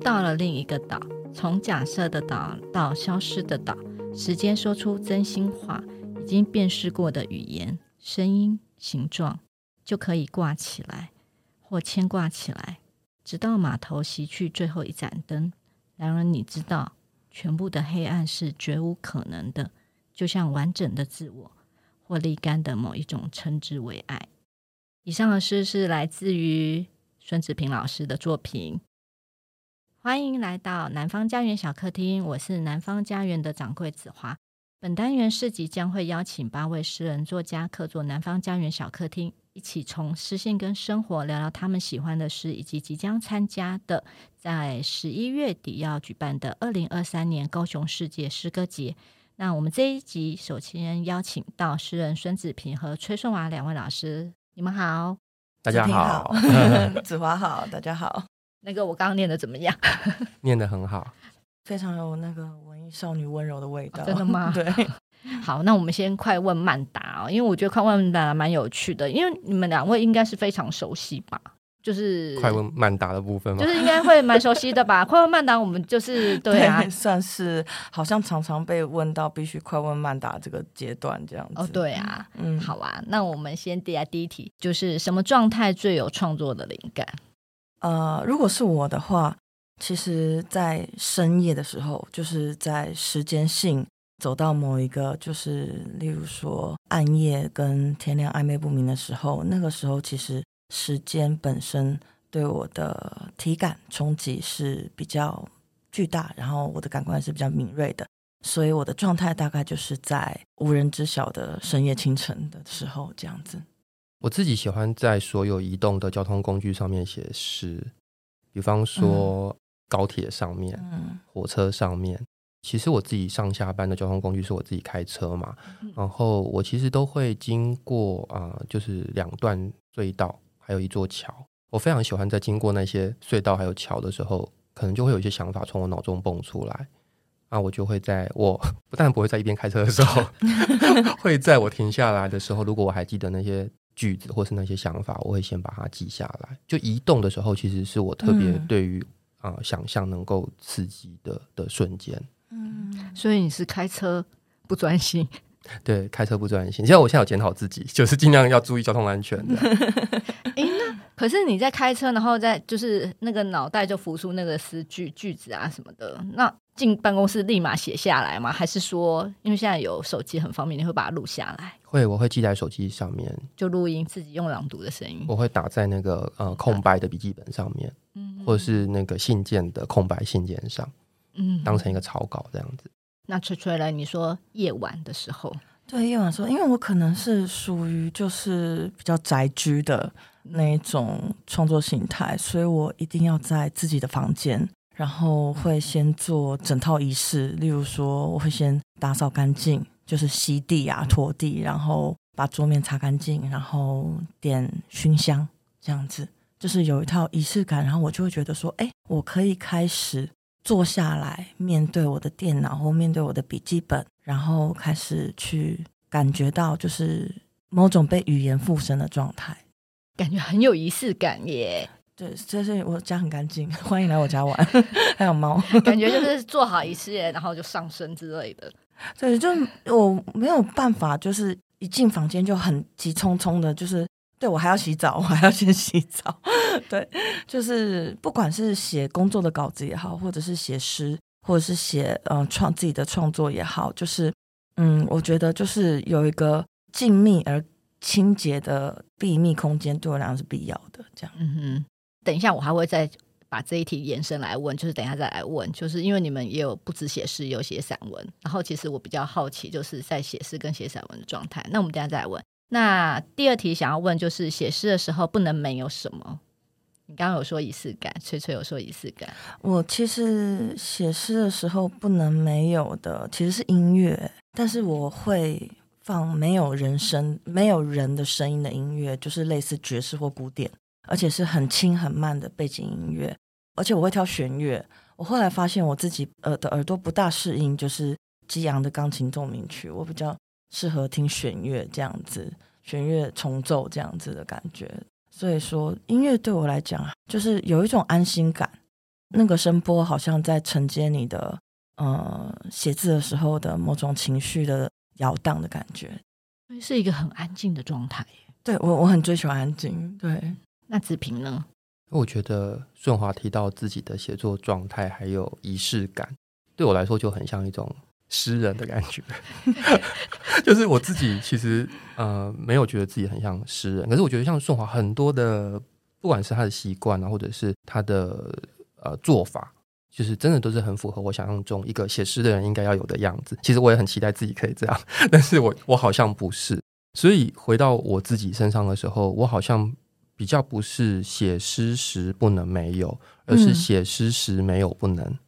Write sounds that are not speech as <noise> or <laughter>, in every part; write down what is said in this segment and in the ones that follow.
到了另一个岛，从假设的岛到消失的岛，时间说出真心话，已经辨识过的语言、声音、形状，就可以挂起来或牵挂起来，直到码头熄去最后一盏灯。然而，你知道，全部的黑暗是绝无可能的，就像完整的自我或沥干的某一种称之为爱。以上的诗是来自于孙子平老师的作品。欢迎来到南方家园小客厅，我是南方家园的掌柜子华。本单元市集将会邀请八位诗人作家客座南方家园小客厅。一起从诗性跟生活聊聊他们喜欢的诗，以及即将参加的在十一月底要举办的二零二三年高雄世界诗歌节。那我们这一集首先邀请到诗人孙子平和崔顺华两位老师，你们好，大家好，<laughs> 子华好，大家好。那个我刚刚念的怎么样？<laughs> 念的很好，非常有那个文艺少女温柔的味道。哦，真的吗？<laughs> 对。<laughs> 好，那我们先快问慢答哦，因为我觉得快问慢答蛮有趣的，因为你们两位应该是非常熟悉吧？就是快问慢答的部分吗？就是应该会蛮熟悉的吧？快问慢答，我们就是对啊对，算是好像常常被问到必须快问慢答这个阶段这样子。哦，对啊，嗯，好啊，那我们先第第一题，就是什么状态最有创作的灵感？呃，如果是我的话，其实，在深夜的时候，就是在时间性。走到某一个，就是例如说暗夜跟天亮暧昧不明的时候，那个时候其实时间本身对我的体感冲击是比较巨大，然后我的感官是比较敏锐的，所以我的状态大概就是在无人知晓的深夜清晨的时候这样子。我自己喜欢在所有移动的交通工具上面写诗，比方说高铁上面、嗯、火车上面。其实我自己上下班的交通工具是我自己开车嘛，然后我其实都会经过啊、呃，就是两段隧道，还有一座桥。我非常喜欢在经过那些隧道还有桥的时候，可能就会有一些想法从我脑中蹦出来。啊我就会在我 <laughs> 不但不会在一边开车的时候，<laughs> 会在我停下来的时候，如果我还记得那些句子或是那些想法，我会先把它记下来。就移动的时候，其实是我特别对于啊、呃、想象能够刺激的的瞬间。嗯，所以你是开车不专心？对，开车不专心。现在我现在有检讨自己，就是尽量要注意交通安全的。<laughs> <laughs> 可是你在开车，然后在就是那个脑袋就浮出那个诗句句子啊什么的，那进办公室立马写下来吗？还是说，因为现在有手机很方便，你会把它录下来？会，我会记在手机上面，就录音自己用朗读的声音。我会打在那个呃空白的笔记本上面，嗯，或者是那个信件的空白信件上。嗯，当成一个草稿这样子。那吹吹来，你说夜晚的时候，对，夜晚说，因为我可能是属于就是比较宅居的那一种创作形态，所以我一定要在自己的房间，然后会先做整套仪式，例如说，我会先打扫干净，就是吸地啊、拖地，然后把桌面擦干净，然后点熏香，这样子，就是有一套仪式感，然后我就会觉得说，哎，我可以开始。坐下来，面对我的电脑或面对我的笔记本，然后开始去感觉到，就是某种被语言附身的状态，感觉很有仪式感耶。对，就是我家很干净，欢迎来我家玩，<laughs> 还有猫，感觉就是做好仪式，然后就上身之类的。对，就我没有办法，就是一进房间就很急匆匆的，就是。对，我还要洗澡，<laughs> 我还要先洗澡。对，就是不管是写工作的稿子也好，或者是写诗，或者是写嗯创自己的创作也好，就是嗯，我觉得就是有一个静谧而清洁的闭密空间，对我来讲是必要的。这样，嗯哼。等一下，我还会再把这一题延伸来问，就是等一下再来问，就是因为你们也有不止写诗，有写散文。然后，其实我比较好奇，就是在写诗跟写散文的状态。那我们等下再来问。那第二题想要问就是写诗的时候不能没有什么？你刚刚有说仪式感，翠翠有说仪式感。我其实写诗的时候不能没有的其实是音乐，但是我会放没有人声、没有人的声音的音乐，就是类似爵士或古典，而且是很轻很慢的背景音乐。而且我会挑弦乐。我后来发现我自己耳的耳朵不大适应，就是激昂的钢琴奏鸣曲，我比较。适合听弦乐这样子，弦乐重奏这样子的感觉。所以说，音乐对我来讲，就是有一种安心感。那个声波好像在承接你的呃写字的时候的某种情绪的摇荡的感觉，是一个很安静的状态。对我，我很追求安静。对，那子平呢？我觉得顺华提到自己的写作状态还有仪式感，对我来说就很像一种诗人的感觉。<laughs> 就是我自己其实呃没有觉得自己很像诗人，可是我觉得像顺华很多的，不管是他的习惯啊，或者是他的呃做法，就是真的都是很符合我想象中一个写诗的人应该要有的样子。其实我也很期待自己可以这样，<laughs> 但是我我好像不是。所以回到我自己身上的时候，我好像。比较不是写诗时不能没有，而是写诗时没有不能。嗯，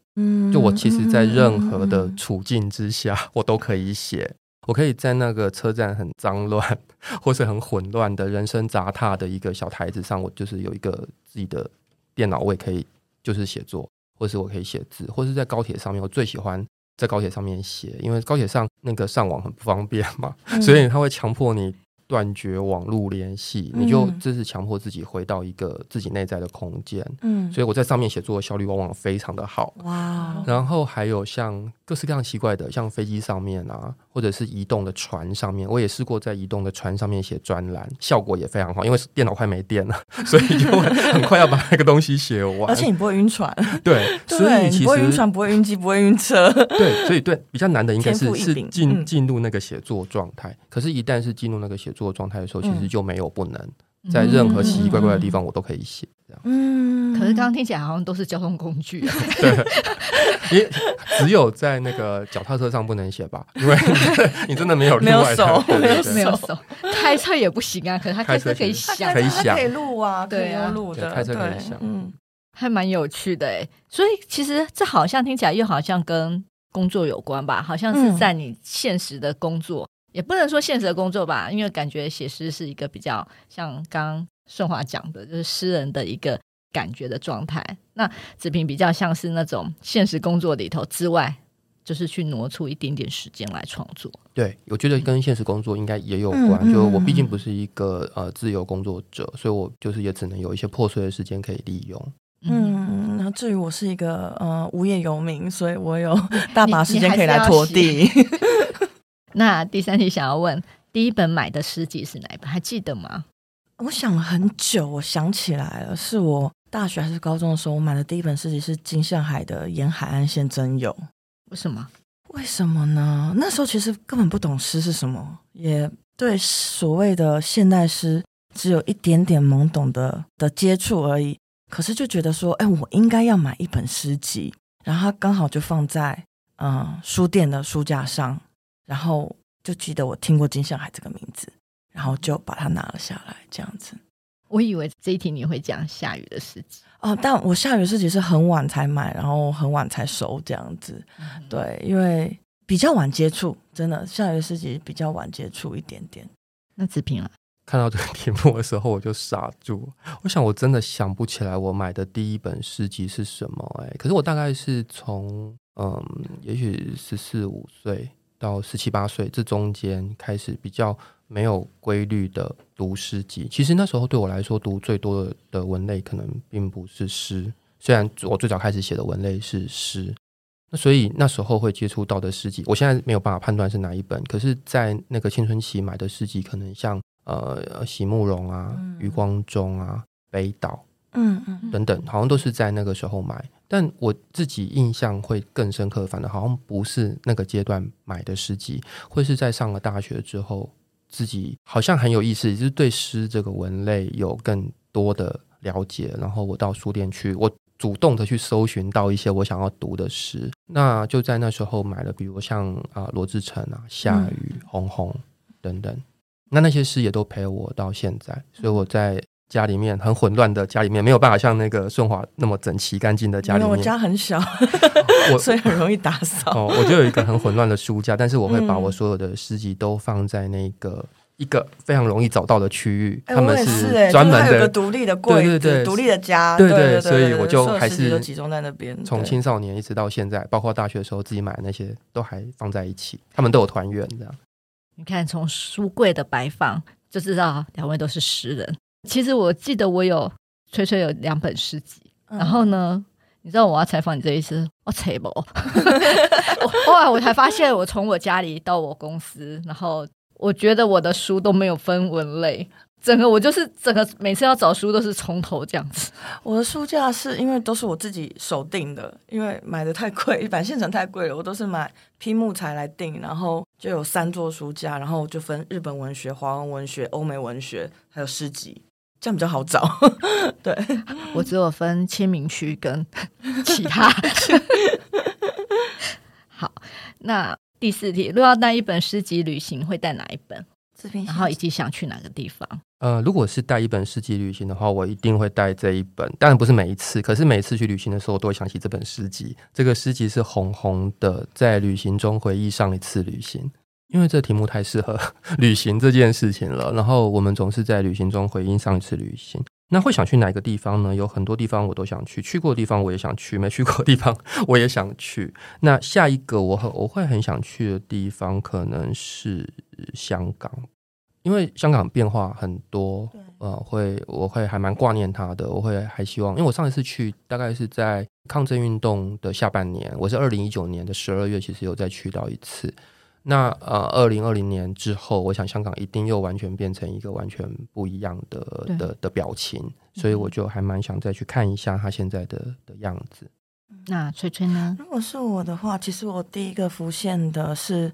就我其实，在任何的处境之下，<laughs> 我都可以写。我可以在那个车站很脏乱或是很混乱的人声杂沓的一个小台子上，我就是有一个自己的电脑，我也可以就是写作，或是我可以写字，或是在高铁上面，我最喜欢在高铁上面写，因为高铁上那个上网很不方便嘛，<laughs> 所以他会强迫你。断绝网络联系，你就这是强迫自己回到一个自己内在的空间。嗯，所以我在上面写作的效率往往非常的好。哇，然后还有像各式各样奇怪的，像飞机上面啊，或者是移动的船上面，我也试过在移动的船上面写专栏，效果也非常好，因为电脑快没电了，<laughs> 所以就会很快要把那个东西写完。而且你不会晕船，<laughs> 对，所以其实不会晕船，不会晕机，不会晕车。对，所以对比较难的应该是是进进入那个写作状态。可是，一旦是进入那个写作状态的时候，其实就没有不能，在任何奇奇怪怪的地方，我都可以写。这样，嗯。可是刚刚听起来好像都是交通工具啊。<laughs> 对，你只有在那个脚踏车上不能写吧？因为 <laughs> 你真的没有另外手，没有手，开车也不行啊。可是他开车可以想，可以想，可以录啊，对啊，录的，开车可以想，嗯，还蛮有趣的哎。所以其实这好像听起来又好像跟工作有关吧？好像是在你现实的工作。也不能说现实的工作吧，因为感觉写诗是一个比较像刚刚顺华讲的，就是诗人的一个感觉的状态。那子平比较像是那种现实工作里头之外，就是去挪出一点点时间来创作。对，我觉得跟现实工作应该也有关。嗯、就我毕竟不是一个呃自由工作者，所以我就是也只能有一些破碎的时间可以利用。嗯，那至于我是一个呃无业游民，所以我有大把时间可以来拖地。<laughs> 那第三题想要问，第一本买的诗集是哪一本？还记得吗？我想了很久，我想起来了，是我大学还是高中的时候，我买的第一本诗集是金向海的《沿海岸线真有》。为什么？为什么呢？那时候其实根本不懂诗是什么，也对所谓的现代诗只有一点点懵懂的的接触而已。可是就觉得说，哎，我应该要买一本诗集，然后它刚好就放在嗯书店的书架上。然后就记得我听过金向海这个名字，然后就把它拿了下来，这样子。我以为这一题你会讲下雨的诗集哦，但我下雨的诗集是很晚才买，然后很晚才收这样子。嗯、对，因为比较晚接触，真的下雨的诗集比较晚接触一点点。那子平啊，看到这个题目的时候我就傻住，我想我真的想不起来我买的第一本诗集是什么哎，可是我大概是从嗯，也许十四五岁。到十七八岁这中间开始比较没有规律的读诗集，其实那时候对我来说读最多的的文类可能并不是诗，虽然我最早开始写的文类是诗，那所以那时候会接触到的诗集，我现在没有办法判断是哪一本，可是，在那个青春期买的诗集，可能像呃席慕容啊、余光中啊、北岛。嗯嗯，等等，好像都是在那个时候买，但我自己印象会更深刻。反正好像不是那个阶段买的诗集，会是在上了大学之后，自己好像很有意思，就是对诗这个文类有更多的了解。然后我到书店去，我主动的去搜寻到一些我想要读的诗，那就在那时候买了，比如像啊罗志成啊、夏雨、红红等等，那那些诗也都陪我到现在，所以我在。家里面很混乱的家里面没有办法像那个顺华那么整齐干净的家里面。我家很小，我 <laughs> 所以很容易打扫。哦，我就有一个很混乱的书架，但是我会把我所有的诗集都放在那个一个非常容易找到的区域。他们是专门的独立的柜，对对对，独立的家，对对。所以我就还是集中在那边。从青少年一直到现在，包括大学的时候自己买的那些都还放在一起，他们都有团圆这样。你看，从书柜的摆放就知道两位都是诗人。其实我记得我有吹吹有两本诗集，嗯、然后呢，你知道我要采访你这一次，我扯不？<laughs> 后来我才发现，我从我家里到我公司，然后我觉得我的书都没有分文类。整个我就是整个每次要找书都是从头这样子。我的书架是因为都是我自己手定的，因为买的太贵，一般现成太贵了，我都是买批木材来定，然后就有三座书架，然后就分日本文学、华文文学、欧美文学，还有诗集，这样比较好找。<laughs> 对，我只有分签名区跟 <laughs> 其他。<laughs> 好，那第四题，如果要带一本诗集旅行，会带哪一本？然后以及想去哪个地方？呃，如果是带一本诗集旅行的话，我一定会带这一本。当然不是每一次，可是每一次去旅行的时候，我都会想起这本诗集。这个诗集是红红的，在旅行中回忆上一次旅行。因为这题目太适合 <laughs> 旅行这件事情了。然后我们总是在旅行中回应上一次旅行。那会想去哪个地方呢？有很多地方我都想去，去过的地方我也想去，没去过的地方我也想去。<laughs> 那下一个我很我会很想去的地方可能是香港。因为香港变化很多，呃，会我会还蛮挂念它的，我会还希望，因为我上一次去大概是在抗争运动的下半年，我是二零一九年的十二月，其实有再去到一次。那呃，二零二零年之后，我想香港一定又完全变成一个完全不一样的的的表情，所以我就还蛮想再去看一下他现在的的样子。那崔崔呢？如果是我的话，其实我第一个浮现的是。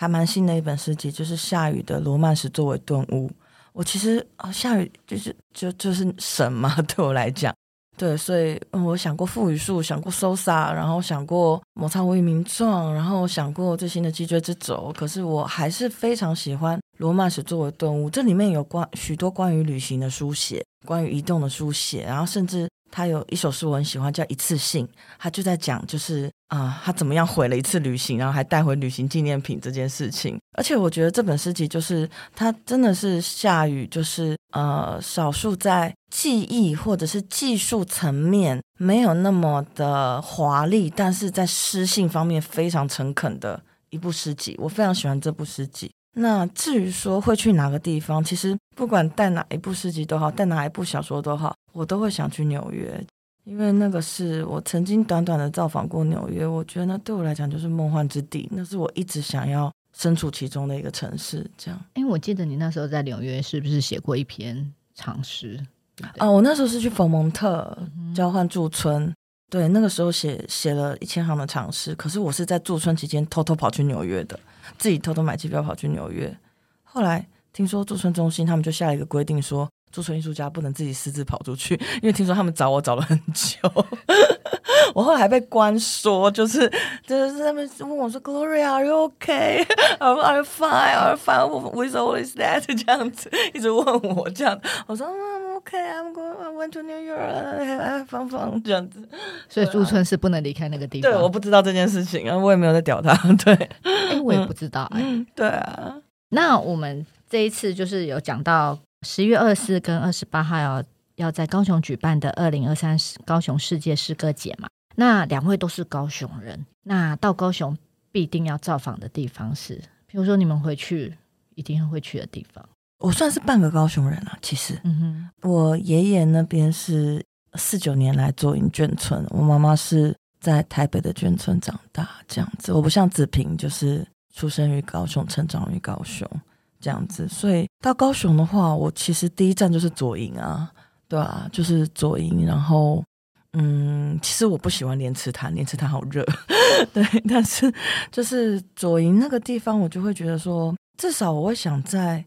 还蛮新的一本诗集，就是夏雨的《罗曼史作为顿悟》。我其实啊，夏雨就是就就是神嘛，<laughs> 对我来讲，对，所以我想过腹语术，想过 Sosa，然后想过摩擦无义名状，然后想过最新的脊椎之轴。可是我还是非常喜欢《罗曼史作为顿悟》，这里面有关许多关于旅行的书写，关于移动的书写，然后甚至。他有一首诗我很喜欢，叫《一次性》，他就在讲，就是啊、他怎么样毁了一次旅行，然后还带回旅行纪念品这件事情。而且我觉得这本诗集就是，他真的是夏雨，就是呃，少数在记忆或者是技术层面没有那么的华丽，但是在诗性方面非常诚恳的一部诗集。我非常喜欢这部诗集。那至于说会去哪个地方，其实不管带哪一部诗集都好，带哪一部小说都好，我都会想去纽约，因为那个是我曾经短短的造访过纽约，我觉得那对我来讲就是梦幻之地，那是我一直想要身处其中的一个城市。这样，因为我记得你那时候在纽约是不是写过一篇长诗？啊，我那时候是去佛蒙特交换驻村，嗯、对，那个时候写写了一千行的尝试，可是我是在驻村期间偷偷跑去纽约的。自己偷偷买机票跑去纽约，后来听说驻村中心他们就下了一个规定，说驻村艺术家不能自己私自跑出去，<laughs> 因为听说他们找我找了很久。<laughs> 我后来还被关说，就是就是他们问我说：“Gloria，Are you okay? Are you fine? Are you fine with all this that？” <laughs> 这样子一直问我这样，我说：“I'm okay. I'm going. I went to New York. I have fun fun。”这样子，所以驻村是不能离开那个地方。对，我不知道这件事情啊，我也没有在屌他。对，哎，我也不知道哎、嗯。对啊，那我们这一次就是有讲到十月二十四跟二十八号要要在高雄举办的二零二三高雄世界诗歌节嘛。那两位都是高雄人，那到高雄必定要造访的地方是，比如说你们回去一定会去的地方。我算是半个高雄人啊，其实，嗯哼，我爷爷那边是四九年来做营眷村，我妈妈是在台北的眷村长大，这样子。我不像子平，就是出生于高雄，成长于高雄，这样子。所以到高雄的话，我其实第一站就是左营啊，对啊，就是左营，然后。嗯，其实我不喜欢莲池潭，莲池潭好热，<laughs> 对。但是就是左营那个地方，我就会觉得说，至少我会想在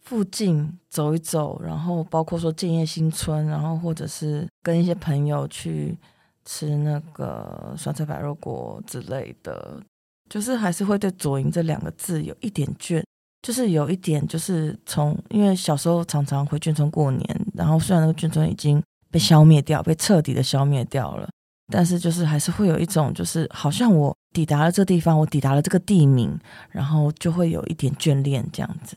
附近走一走，然后包括说建业新村，然后或者是跟一些朋友去吃那个酸菜白肉锅之类的，就是还是会对左营这两个字有一点眷，就是有一点就是从因为小时候常常回眷村过年，然后虽然那个眷村已经。被消灭掉，被彻底的消灭掉了。但是就是还是会有一种，就是好像我抵达了这地方，我抵达了这个地名，然后就会有一点眷恋这样子。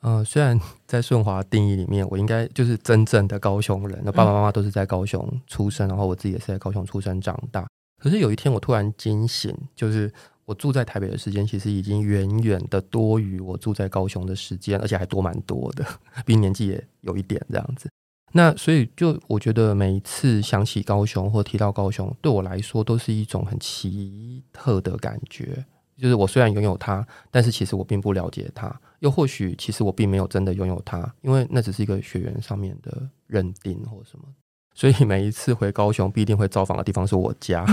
呃，虽然 <laughs> 在顺华定义里面，我应该就是真正的高雄人，那爸爸妈妈都是在高雄出生，然后我自己也是在高雄出生长大。可是有一天我突然惊醒，就是我住在台北的时间其实已经远远的多于我住在高雄的时间，而且还多蛮多的，比年纪也有一点这样子。那所以就我觉得每一次想起高雄或提到高雄，对我来说都是一种很奇特的感觉。就是我虽然拥有它，但是其实我并不了解它，又或许其实我并没有真的拥有它，因为那只是一个血缘上面的认定或什么。所以每一次回高雄，必定会造访的地方是我家，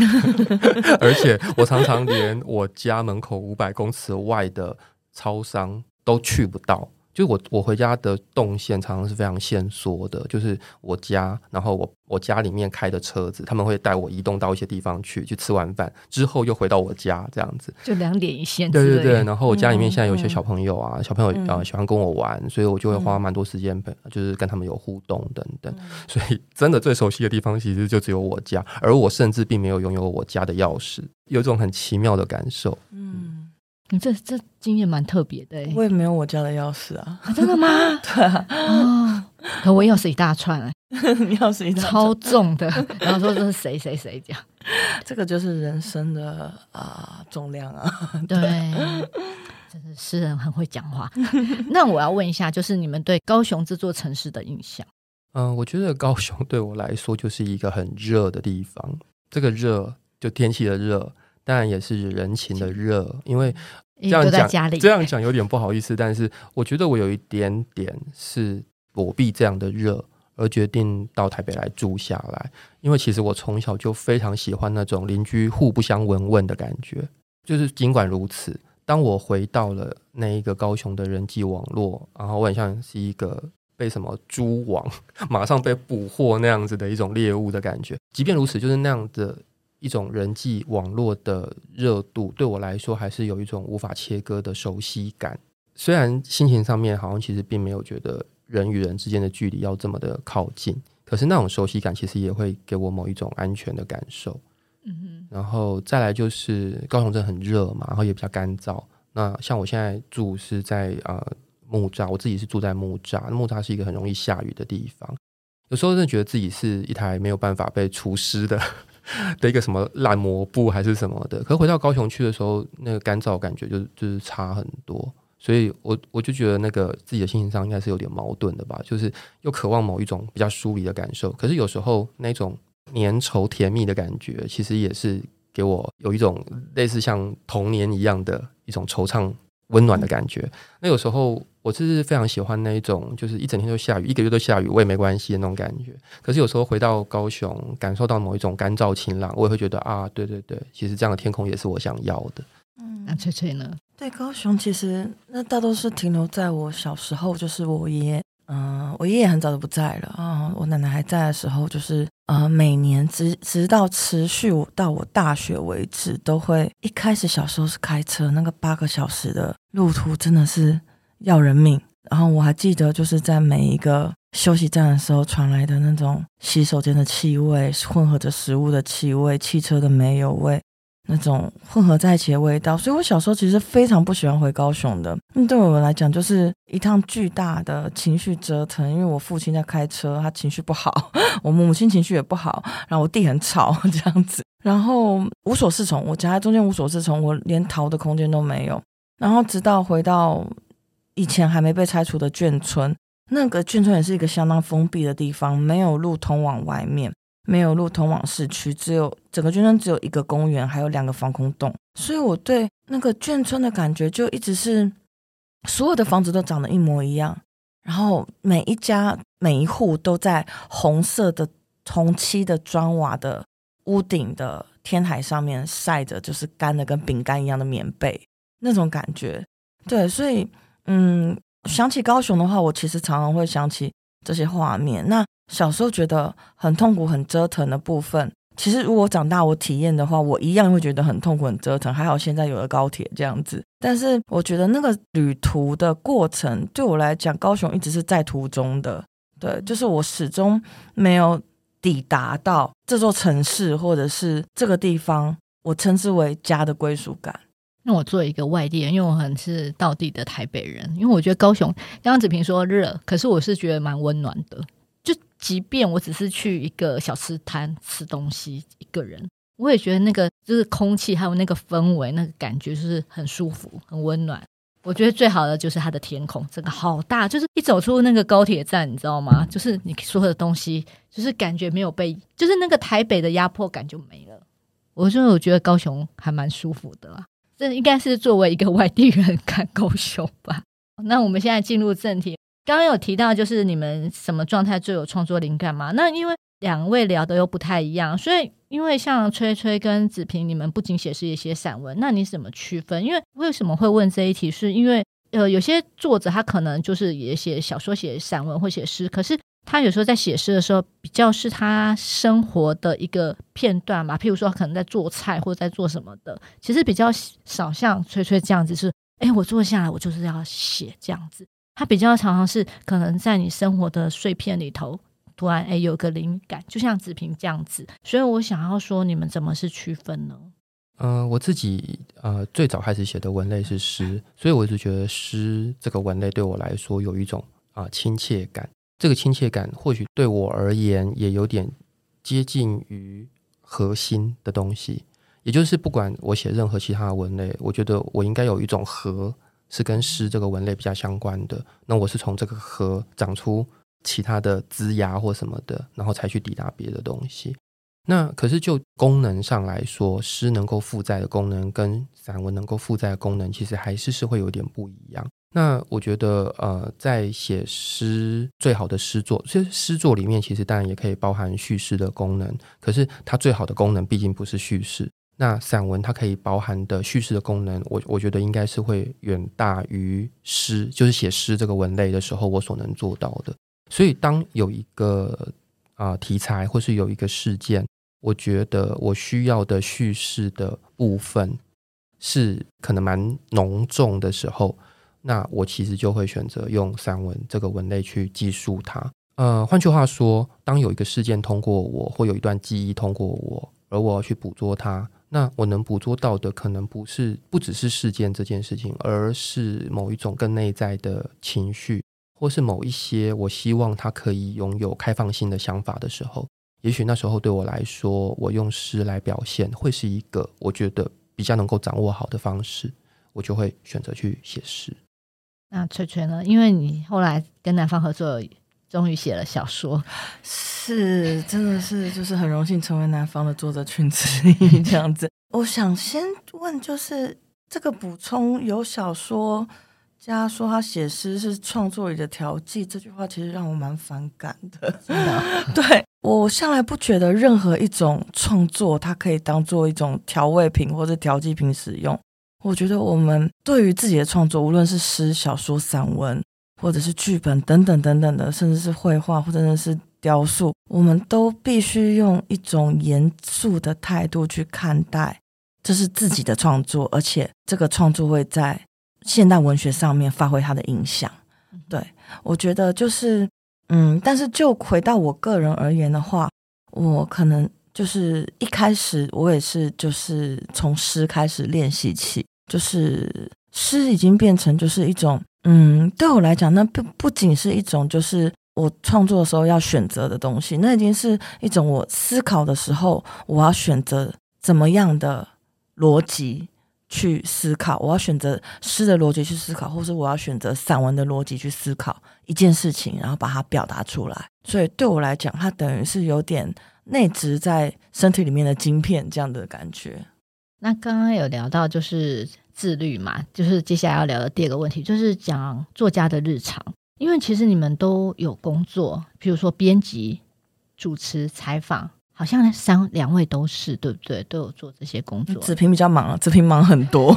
<laughs> 而且我常常连我家门口五百公尺外的超商都去不到。就我我回家的动线常常是非常线缩的，就是我家，然后我我家里面开的车子，他们会带我移动到一些地方去，去吃完饭之后又回到我家这样子，就两点一线。对对对，然后我家里面现在有一些小朋友啊，嗯、小朋友啊、呃、喜欢跟我玩，嗯、所以我就会花蛮多时间，就是跟他们有互动等等。嗯、<laughs> 所以真的最熟悉的地方其实就只有我家，而我甚至并没有拥有我家的钥匙，有一种很奇妙的感受。嗯。你这这经验蛮特别的，欸，我也没有我家的钥匙啊。啊，真的吗？<laughs> 对啊，哦，可我钥匙一大串，欸，<laughs> 你钥匙一大串超重的，<laughs> 然后说这是谁谁谁这样，这个就是人生的啊、呃、重量啊。对，真的诗人很会讲话。那我要问一下，就是你们对高雄这座城市的印象？嗯、呃，我觉得高雄对我来说就是一个很热的地方。这个热，就天气的热。当然也是人情的热，因为这样讲这样讲有点不好意思，但是我觉得我有一点点是躲避这样的热，而决定到台北来住下来。因为其实我从小就非常喜欢那种邻居互不相闻问的感觉。就是尽管如此，当我回到了那一个高雄的人际网络，然后我很像是一个被什么蛛网 <laughs> 马上被捕获那样子的一种猎物的感觉。即便如此，就是那样的。一种人际网络的热度，对我来说还是有一种无法切割的熟悉感。虽然心情上面好像其实并没有觉得人与人之间的距离要这么的靠近，可是那种熟悉感其实也会给我某一种安全的感受。嗯哼。然后再来就是高雄真的很热嘛，然后也比较干燥。那像我现在住是在呃木栅，我自己是住在木栅，木栅是一个很容易下雨的地方。有时候真的觉得自己是一台没有办法被除湿的。<laughs> 的一个什么烂抹布还是什么的，可回到高雄去的时候，那个干燥感觉就就是差很多，所以我我就觉得那个自己的心情上应该是有点矛盾的吧，就是又渴望某一种比较疏离的感受，可是有时候那种粘稠甜蜜的感觉，其实也是给我有一种类似像童年一样的一种惆怅温暖的感觉。那有时候。我是非常喜欢那一种，就是一整天都下雨，一个月都下雨，我也没关系的那种感觉。可是有时候回到高雄，感受到某一种干燥晴朗，我也会觉得啊，对对对，其实这样的天空也是我想要的。嗯，那翠翠呢？对高雄，其实那大多是停留在我小时候，就是我爷爷，嗯、我爷爷很早就不在了啊、我奶奶还在的时候，就是呃，每年直直到持续我到我大学为止，都会一开始小时候是开车，那个八个小时的路途真的是。要人命，然后我还记得，就是在每一个休息站的时候传来的那种洗手间的气味，混合着食物的气味、汽车的煤油味，那种混合在一起的味道。所以我小时候其实非常不喜欢回高雄的，那对我们来讲就是一趟巨大的情绪折腾。因为我父亲在开车，他情绪不好；<laughs> 我母亲情绪也不好，然后我弟很吵 <laughs> 这样子，然后无所适从。我夹在中间无所适从，我连逃的空间都没有。然后直到回到。以前还没被拆除的眷村，那个眷村也是一个相当封闭的地方，没有路通往外面，没有路通往市区，只有整个眷村只有一个公园，还有两个防空洞。所以我对那个眷村的感觉就一直是，所有的房子都长得一模一样，然后每一家每一户都在红色的红漆的砖瓦的屋顶的天台上面晒着，就是干的跟饼干一样的棉被，那种感觉。对，所以。嗯，想起高雄的话，我其实常常会想起这些画面。那小时候觉得很痛苦、很折腾的部分，其实如果长大我体验的话，我一样会觉得很痛苦、很折腾。还好现在有了高铁这样子，但是我觉得那个旅途的过程对我来讲，高雄一直是在途中的。对，就是我始终没有抵达到这座城市，或者是这个地方，我称之为家的归属感。那我作为一个外地人，因为我很是道地的台北人，因为我觉得高雄刚刚子平说热，可是我是觉得蛮温暖的。就即便我只是去一个小吃摊吃东西，一个人，我也觉得那个就是空气还有那个氛围，那个感觉就是很舒服、很温暖。我觉得最好的就是它的天空，这个好大，就是一走出那个高铁站，你知道吗？就是你所有的东西，就是感觉没有被，就是那个台北的压迫感就没了。我说，我觉得高雄还蛮舒服的啦，这应该是作为一个外地人看高雄吧。那我们现在进入正题，刚刚有提到就是你们什么状态最有创作灵感吗？那因为两位聊的又不太一样，所以因为像崔崔跟子萍，你们不仅写是一些散文，那你怎么区分？因为为什么会问这一题？是因为呃，有些作者他可能就是也写小说、写散文或写诗，可是他有时候在写诗的时候，比较是他生活的一个片段嘛，譬如说可能在做菜或者在做什么的，其实比较少像崔崔这样子是，哎，我坐下来我就是要写这样子，他比较常常是可能在你生活的碎片里头。突然，哎，有个灵感，就像子萍这样子，所以我想要说，你们怎么是区分呢？嗯、我自己呃最早开始写的文类是诗，所以我就觉得诗这个文类对我来说有一种啊、呃、亲切感。这个亲切感或许对我而言也有点接近于核心的东西，也就是不管我写任何其他的文类，我觉得我应该有一种和是跟诗这个文类比较相关的。那我是从这个核长出。其他的枝芽或什么的，然后才去抵达别的东西。那可是就功能上来说，诗能够负载的功能跟散文能够负载的功能，其实还是是会有点不一样。那我觉得，呃，在写诗最好的诗作，其实诗作里面其实当然也可以包含叙事的功能，可是它最好的功能毕竟不是叙事。那散文它可以包含的叙事的功能，我我觉得应该是会远大于诗，就是写诗这个文类的时候我所能做到的。所以，当有一个啊、题材，或是有一个事件，我觉得我需要的叙事的部分是可能蛮浓重的时候，那我其实就会选择用散文这个文类去记述它。呃，换句话说，当有一个事件通过我，或有一段记忆通过我，而我要去捕捉它，那我能捕捉到的可能不是不只是事件这件事情，而是某一种更内在的情绪。或是某一些我希望他可以拥有开放性的想法的时候，也许那时候对我来说，我用诗来表现会是一个我觉得比较能够掌握好的方式，我就会选择去写诗。那翠翠呢？因为你后来跟南方合作，终于写了小说，是真的是就是很荣幸成为南方的作者群之一这样子。<laughs> 我想先问，就是这个补充有小说。家说他写诗是创作里的调剂，这句话其实让我蛮反感的。真的，<laughs> 对，我向来不觉得任何一种创作它可以当做一种调味品或者调剂品使用。我觉得我们对于自己的创作，无论是诗、小说、散文，或者是剧本等等等等的，甚至是绘画或者是雕塑，我们都必须用一种严肃的态度去看待，这是自己的创作，而且这个创作会在。现代文学上面发挥它的影响，对，我觉得就是，嗯，但是就回到我个人而言的话，我可能就是一开始我也是就是从诗开始练习起，就是诗已经变成就是一种，嗯，对我来讲，那不不仅是一种就是我创作的时候要选择的东西，那已经是一种我思考的时候我要选择怎么样的逻辑。去思考，我要选择诗的逻辑去思考，或是我要选择散文的逻辑去思考一件事情，然后把它表达出来。所以对我来讲，它等于是有点内植在身体里面的晶片这样的感觉。那刚刚有聊到就是自律嘛，就是接下来要聊的第二个问题，就是讲作家的日常。因为其实你们都有工作，比如说编辑、主持、采访。好像三两位都是对不对？都有做这些工作。子平比较忙啊，<laughs> 子平忙很多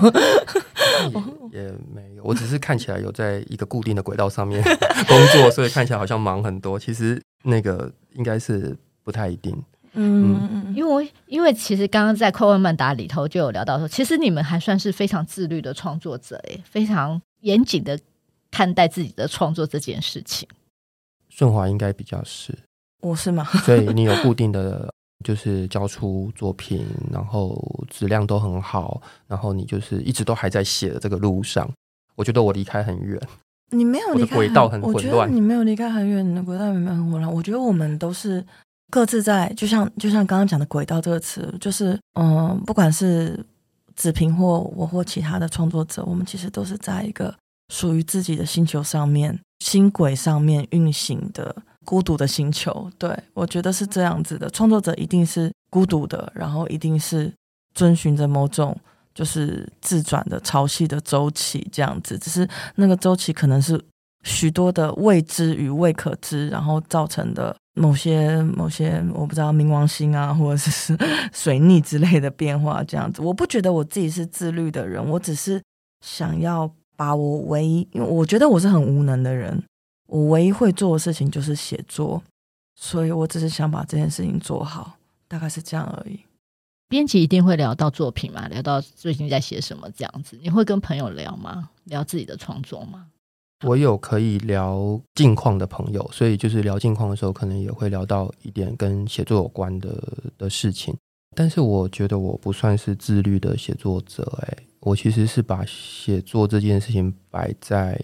也，也没有，我只是看起来有在一个固定的轨道上面 <laughs> 工作，所以看起来好像忙很多。其实那个应该是不太一定。嗯，嗯，因为因为其实刚刚在快问慢答里头就有聊到说，其实你们还算是非常自律的创作者，哎，非常严谨的看待自己的创作这件事情。顺华应该比较是。我是吗？<laughs> 所以你有固定的，就是交出作品，然后质量都很好，然后你就是一直都还在写的这个路上。我觉得我离开很远，你没有离开轨道很混乱。我觉得你没有离开很远，你的轨道也没有很混乱。我觉得我们都是各自在，就像就像刚刚讲的轨道这个词，就是嗯，不管是子平或我或其他的创作者，我们其实都是在一个属于自己的星球上面、星轨上面运行的孤独的星球。对，我觉得是这样子的，创作者一定是孤独的，然后一定是遵循着某种就是自转的潮汐的周期这样子，只是那个周期可能是许多的未知与未可知，然后造成的。某些某些我不知道冥王星啊，<laughs> 或者是水逆之类的变化，这样子，我不觉得我自己是自律的人，我只是想要把我唯一，因为我觉得我是很无能的人，我唯一会做的事情就是写作，所以我只是想把这件事情做好，大概是这样而已。编辑一定会聊到作品嘛，聊到最近在写什么这样子，你会跟朋友聊吗？聊自己的创作吗？我有可以聊近况的朋友，所以就是聊近况的时候，可能也会聊到一点跟写作有关的的事情。但是我觉得我不算是自律的写作者，哎，我其实是把写作这件事情摆在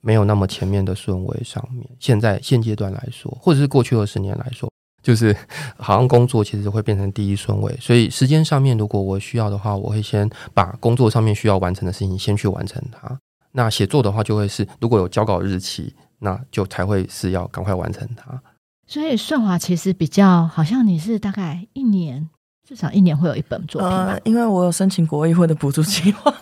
没有那么前面的顺位上面。现在现阶段来说，或者是过去二十年来说，就是好像工作其实会变成第一顺位。所以时间上面，如果我需要的话，我会先把工作上面需要完成的事情先去完成它。那写作的话，就会是如果有交稿日期，那就才会是要赶快完成它。所以顺华其实比较好像你是大概一年，至少一年会有一本作品吧？呃，因为我有申请国艺会的补助计划，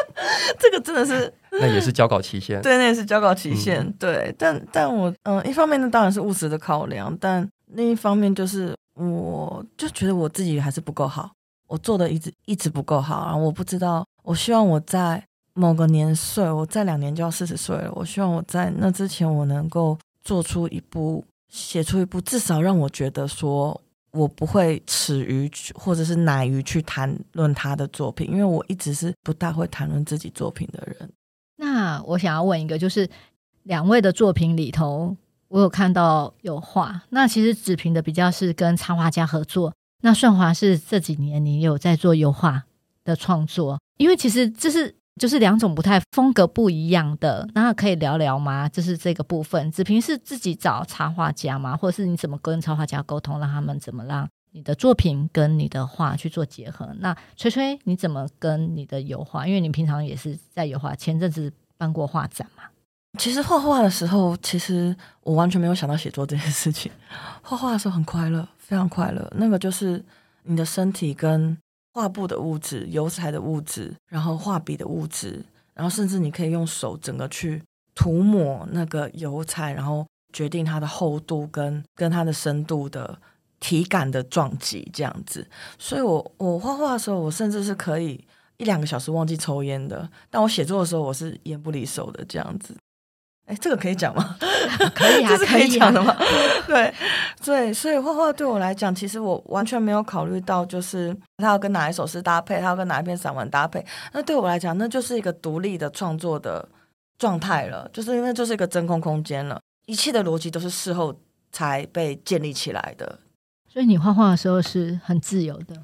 <laughs> 这个真的是 <laughs> 那也是交稿期限，对，那也是交稿期限，嗯、对。但但我嗯、呃，一方面呢，当然是务实的考量，但另一方面就是我就觉得我自己还是不够好，我做的一直一直不够好，然后我不知道，我希望我在。某个年岁，我再两年就要四十岁了。我希望我在那之前，我能够做出一部、写出一部，至少让我觉得说我不会耻于或者是乃于去谈论他的作品，因为我一直是不大会谈论自己作品的人。那我想要问一个，就是两位的作品里头，我有看到有画。那其实子平的比较是跟插画家合作，那顺华是这几年你有在做油画的创作，因为其实这是。就是两种不太风格不一样的，那可以聊聊吗？就是这个部分，子平是自己找插画家吗？或者是你怎么跟插画家沟通，让他们怎么让你的作品跟你的画去做结合？那崔崔你怎么跟你的油画？因为你平常也是在油画，前阵子办过画展嘛。其实画画的时候，其实我完全没有想到写作这件事情。画画的时候很快乐，非常快乐。那个就是你的身体跟。画布的物质、油彩的物质，然后画笔的物质，然后甚至你可以用手整个去涂抹那个油彩，然后决定它的厚度跟跟它的深度的体感的撞击这样子。所以我我画画的时候，我甚至是可以一两个小时忘记抽烟的，但我写作的时候，我是烟不离手的这样子。哎，这个可以讲吗？<laughs> 可以啊，<laughs> 这是可以讲的吗？<laughs> 对，对，所以画画对我来讲，其实我完全没有考虑到，就是他要跟哪一首诗搭配，他要跟哪一篇散文搭配。那对我来讲，那就是一个独立的创作的状态了，就是因为就是一个真空空间了，一切的逻辑都是事后才被建立起来的。所以你画画的时候是很自由的，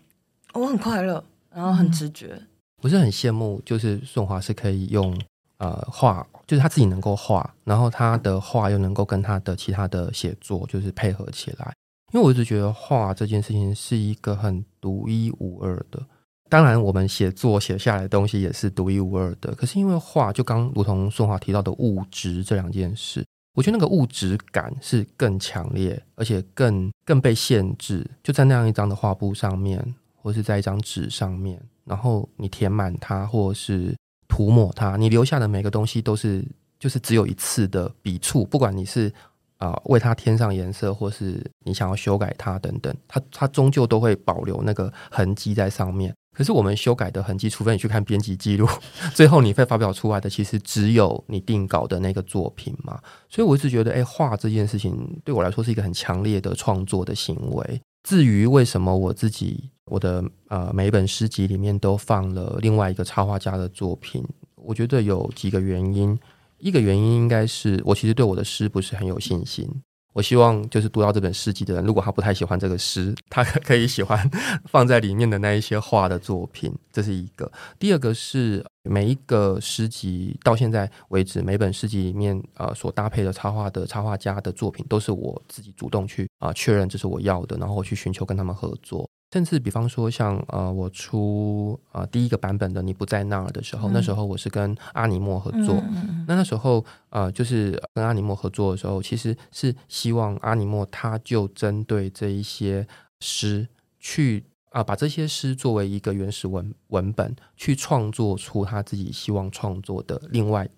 我很快乐，然后很直觉。不是很羡慕，就是顺华是可以用。呃，画就是他自己能够画，然后他的画又能够跟他的其他的写作就是配合起来。因为我一直觉得画这件事情是一个很独一无二的。当然，我们写作写下来的东西也是独一无二的。可是因为画，就刚如同顺华提到的物质这两件事，我觉得那个物质感是更强烈，而且更更被限制，就在那样一张的画布上面，或是在一张纸上面，然后你填满它，或是。涂抹它，你留下的每个东西都是，就是只有一次的笔触，不管你是啊、为它添上颜色，或是你想要修改它等等，它它终究都会保留那个痕迹在上面。可是我们修改的痕迹，除非你去看编辑记录，<laughs> 最后你会发表出来的，其实只有你定稿的那个作品嘛。所以我一直觉得，哎，画这件事情对我来说是一个很强烈的创作的行为。至于为什么我自己。我的呃每一本诗集里面都放了另外一个插画家的作品，我觉得有几个原因。一个原因应该是我其实对我的诗不是很有信心。我希望就是读到这本诗集的人，如果他不太喜欢这个诗，他可以喜欢 <laughs> 放在里面的那一些画的作品，这是一个。第二个是每一个诗集到现在为止，每本诗集里面呃所搭配的插画的插画家的作品，都是我自己主动去啊、确认这是我要的，然后去寻求跟他们合作。甚至比方说像呃，我出呃第一个版本的《你不在那儿》的时候，嗯、那时候我是跟阿尼莫合作。嗯、那那时候呃，就是跟阿尼莫合作的时候，其实是希望阿尼莫他就针对这一些诗去啊、呃，把这些诗作为一个原始文文本，去创作出他自己希望创作的另外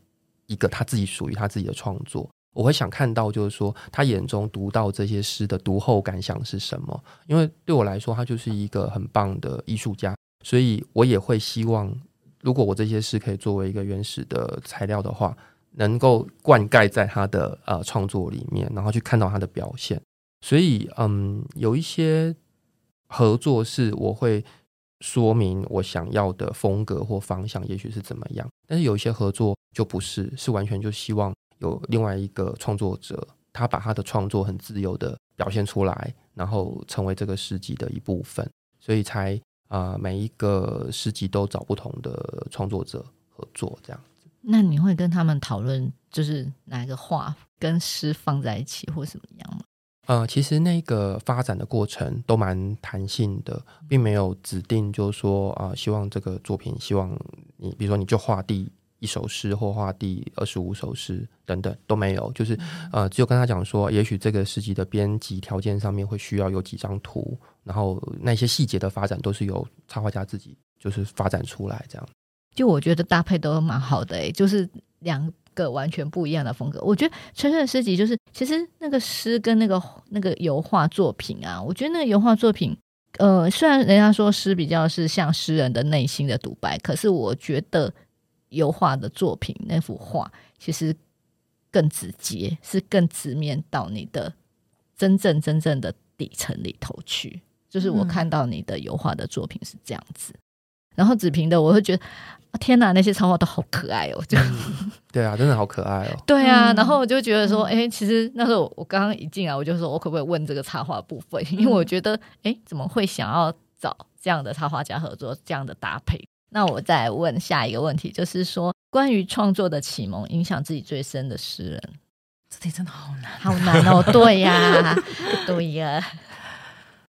一个他自己属于他自己的创作。我会想看到，就是说他眼中读到这些诗的读后感想是什么？因为对我来说，他就是一个很棒的艺术家，所以我也会希望，如果我这些诗可以作为一个原始的材料的话，能够灌溉在他的呃创作里面，然后去看到他的表现。所以，嗯，有一些合作是我会说明我想要的风格或方向，也许是怎么样，但是有一些合作就不是，是完全就希望。有另外一个创作者，他把他的创作很自由的表现出来，然后成为这个诗集的一部分，所以才啊、呃、每一个诗集都找不同的创作者合作这样子。那你会跟他们讨论，就是哪一个画跟诗放在一起或什么样吗？呃，其实那个发展的过程都蛮弹性的，并没有指定，就是说啊、呃，希望这个作品，希望你，比如说你就画地。一首诗或画第二十五首诗等等都没有，就是呃，只有跟他讲说，也许这个诗集的编辑条件上面会需要有几张图，然后那些细节的发展都是由插画家自己就是发展出来这样。就我觉得搭配都蛮好的诶、就是两个完全不一样的风格。我觉得春春的诗集就是其实那个诗跟那个那个油画作品啊，我觉得那个油画作品，呃，虽然人家说诗比较是像诗人的内心的独白，可是我觉得。油画的作品，那幅画其实更直接，是更直面到你的真正真正的底层里头去。就是我看到你的油画的作品是这样子，嗯、然后子平的，我会觉得啊天哪，那些插画都好可爱哦！就、嗯、对啊，真的好可爱哦。对啊，然后我就觉得说，哎、欸，其实那时候我刚刚一进来，我就说我可不可以问这个插画部分？因为我觉得，哎、欸，怎么会想要找这样的插画家合作，这样的搭配？那我再问下一个问题，就是说关于创作的启蒙，影响自己最深的诗人，这题真的好难，好难哦。对呀，<laughs> 对呀。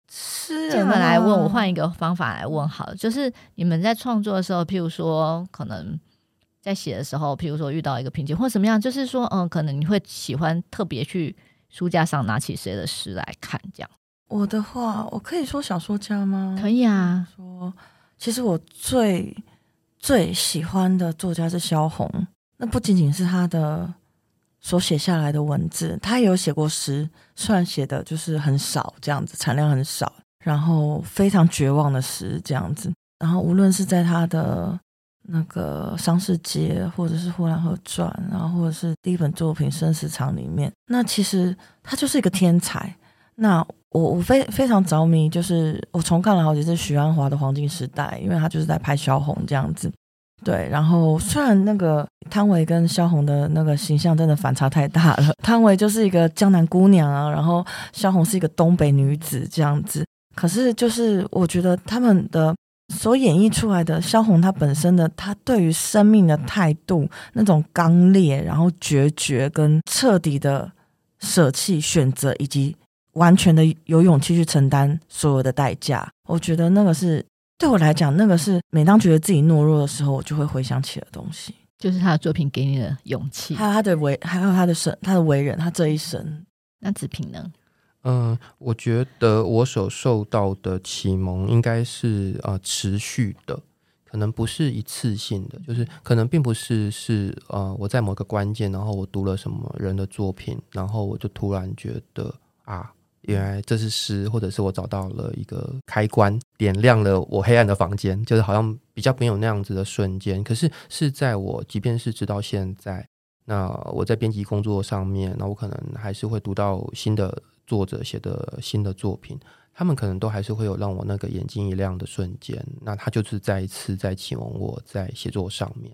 诗人，这么来问，我换一个方法来问好了，就是你们在创作的时候，譬如说可能在写的时候，譬如说遇到一个瓶颈或什么样，就是说，嗯，可能你会喜欢特别去书架上拿起谁的诗来看，这样。我的话，我可以说小说家吗？可以啊，说。其实我最最喜欢的作家是萧红，那不仅仅是他的所写下来的文字，他也有写过诗，虽然写的就是很少，这样子产量很少，然后非常绝望的诗这样子。然后无论是在他的那个《伤逝节》，或者是《呼兰河传》，然后或者是第一本作品《生死场》里面，那其实他就是一个天才。那我我非非常着迷，就是我重看了好几次许鞍华的《黄金时代》，因为他就是在拍萧红这样子。对，然后虽然那个汤唯跟萧红的那个形象真的反差太大了，汤唯就是一个江南姑娘啊，然后萧红是一个东北女子这样子。可是就是我觉得他们的所演绎出来的萧红，她本身的她对于生命的态度，那种刚烈，然后决绝跟彻底的舍弃选择，以及。完全的有勇气去承担所有的代价，我觉得那个是对我来讲，那个是每当觉得自己懦弱的时候，我就会回想起的东西，就是他的作品给你的勇气，还有他的为，还有他的生，他的为人，他这一生。那子平呢？嗯，我觉得我所受到的启蒙应该是呃持续的，可能不是一次性的，就是可能并不是是呃我在某个关键，然后我读了什么人的作品，然后我就突然觉得啊。原来这是诗，或者是我找到了一个开关，点亮了我黑暗的房间，就是好像比较没有那样子的瞬间。可是是在我，即便是直到现在，那我在编辑工作上面，那我可能还是会读到新的作者写的新的作品，他们可能都还是会有让我那个眼睛一亮的瞬间。那他就是再一次在启蒙我在写作上面。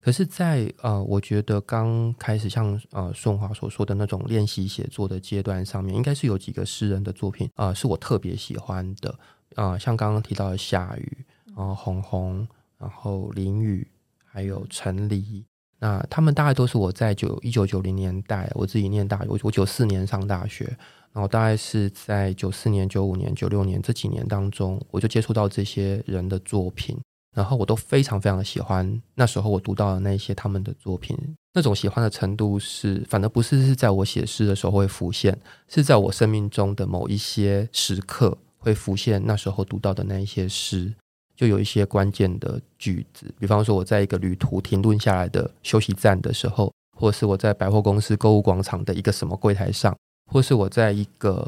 可是在，呃，我觉得刚开始像呃顺华所说的那种练习写作的阶段上面，应该是有几个诗人的作品啊、呃，是我特别喜欢的。啊、呃，像刚刚提到的夏雨，然后红红，然后林雨，还有陈黎，那他们大概都是我在九一九九零年代，我自己念大学，我我九四年上大学，然后大概是在九四年、九五年、九六年这几年当中，我就接触到这些人的作品，然后我都非常非常的喜欢。那时候我读到的那些他们的作品，那种喜欢的程度是，反而不是是在我写诗的时候会浮现，是在我生命中的某一些时刻会浮现。那时候读到的那一些诗。就有一些关键的句子，比方说我在一个旅途停顿下来的休息站的时候，或是我在百货公司购物广场的一个什么柜台上，或是我在一个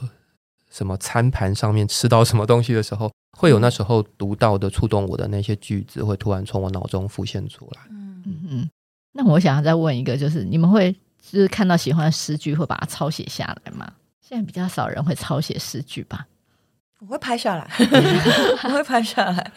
什么餐盘上面吃到什么东西的时候，会有那时候读到的触动我的那些句子，会突然从我脑中浮现出来。嗯嗯，那我想要再问一个，就是你们会就是看到喜欢的诗句会把它抄写下来吗？现在比较少人会抄写诗句吧。我会拍下来，<laughs> 我会拍下来，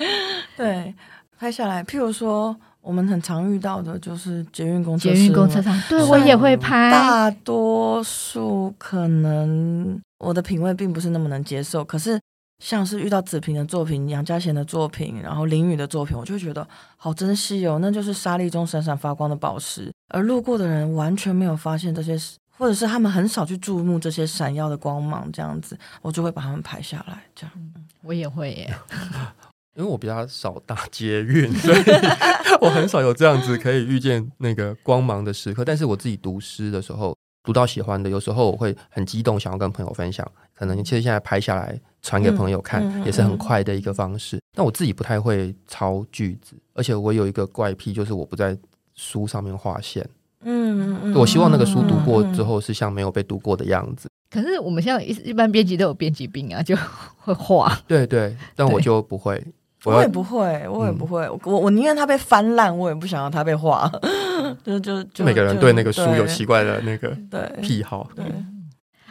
对，拍下来。譬如说，我们很常遇到的就是捷运公车，捷运公车上，对我也会拍。大多数可能我的品味并不是那么能接受，可是像是遇到子平的作品、杨家贤的作品，然后林雨的作品，我就会觉得好珍惜哦，那就是沙粒中闪闪发光的宝石，而路过的人完全没有发现这些。或者是他们很少去注目这些闪耀的光芒，这样子，我就会把他们拍下来。这样，我也会耶，<laughs> 因为我比较少搭捷运，所以 <laughs> 我很少有这样子可以遇见那个光芒的时刻。但是我自己读诗的时候，读到喜欢的，有时候我会很激动，想要跟朋友分享。可能其实现在拍下来传给朋友看，也是很快的一个方式。那、嗯嗯嗯、我自己不太会抄句子，而且我有一个怪癖，就是我不在书上面画线。嗯，嗯，我希望那个书读过之后是像没有被读过的样子。可是我们现在一一般编辑都有编辑病啊，就会画。对对，但我就不会，我，也不会，我也不会。嗯、我我宁愿它被翻烂，我也不想要它被画。<laughs> 就就就每个人对那个书有奇怪的那个癖好。对，对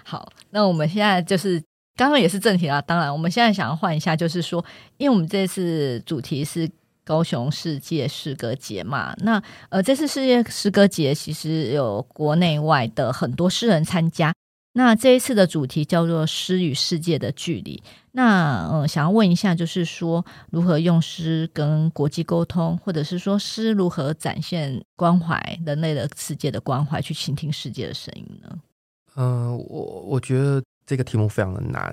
好，那我们现在就是刚刚也是正题啦。当然，我们现在想要换一下，就是说，因为我们这次主题是。高雄世界诗歌节嘛，那呃，这次世界诗歌节其实有国内外的很多诗人参加。那这一次的主题叫做“诗与世界的距离”。那呃，想要问一下，就是说如何用诗跟国际沟通，或者是说诗如何展现关怀人类的世界的关怀，去倾听世界的声音呢？嗯、呃，我我觉得这个题目非常的难。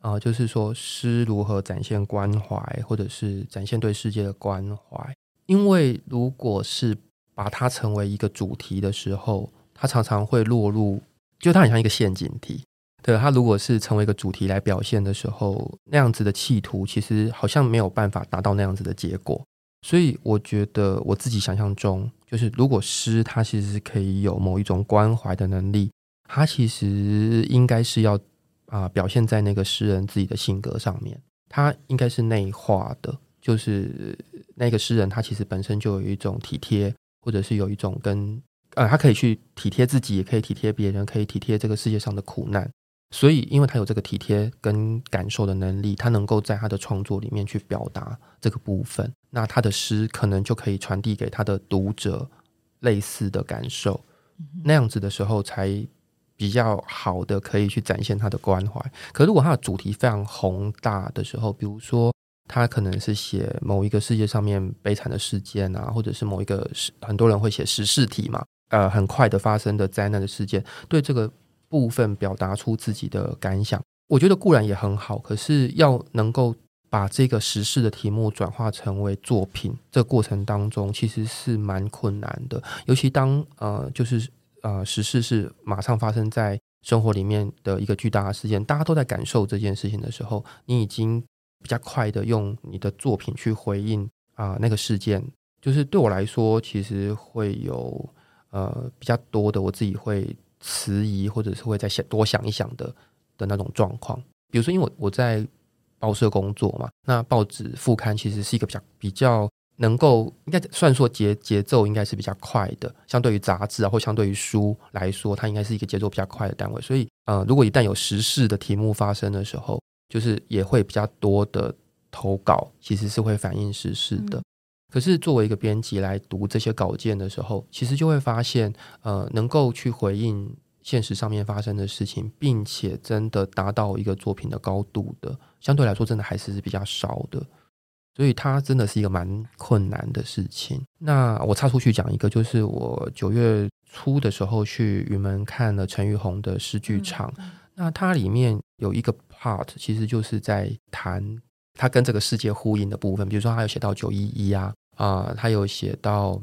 啊、呃，就是说诗如何展现关怀，或者是展现对世界的关怀。因为如果是把它成为一个主题的时候，它常常会落入，就它很像一个陷阱题。对，它如果是成为一个主题来表现的时候，那样子的企图其实好像没有办法达到那样子的结果。所以我觉得我自己想象中，就是如果诗它其实是可以有某一种关怀的能力，它其实应该是要。啊，表现在那个诗人自己的性格上面，它应该是内化的，就是那个诗人他其实本身就有一种体贴，或者是有一种跟呃，他可以去体贴自己，也可以体贴别人，可以体贴这个世界上的苦难。所以，因为他有这个体贴跟感受的能力，他能够在他的创作里面去表达这个部分，那他的诗可能就可以传递给他的读者类似的感受，那样子的时候才。比较好的可以去展现他的关怀，可如果他的主题非常宏大的时候，比如说他可能是写某一个世界上面悲惨的事件啊，或者是某一个很多人会写时事题嘛，呃，很快的发生的灾难的事件，对这个部分表达出自己的感想，我觉得固然也很好，可是要能够把这个时事的题目转化成为作品，这过程当中其实是蛮困难的，尤其当呃就是。呃，时事是马上发生在生活里面的一个巨大的事件，大家都在感受这件事情的时候，你已经比较快的用你的作品去回应啊、那个事件，就是对我来说，其实会有呃比较多的我自己会迟疑，或者是会再想多想一想的的那种状况。比如说，因为我我在报社工作嘛，那报纸副刊其实是一个比较比较。能够应该算说节节奏应该是比较快的，相对于杂志啊，或相对于书来说，它应该是一个节奏比较快的单位。所以，呃，如果一旦有时事的题目发生的时候，就是也会比较多的投稿，其实是会反映时事的。可是作为一个编辑来读这些稿件的时候，其实就会发现，呃，能够去回应现实上面发生的事情，并且真的达到一个作品的高度的，相对来说，真的还是是比较少的。所以它真的是一个蛮困难的事情。那我插出去讲一个，就是我九月初的时候去云门看了陈玉红的诗剧场，嗯、那它里面有一个 part，其实就是在谈它跟这个世界呼应的部分，比如说他有写到九一一啊，啊，他有写到，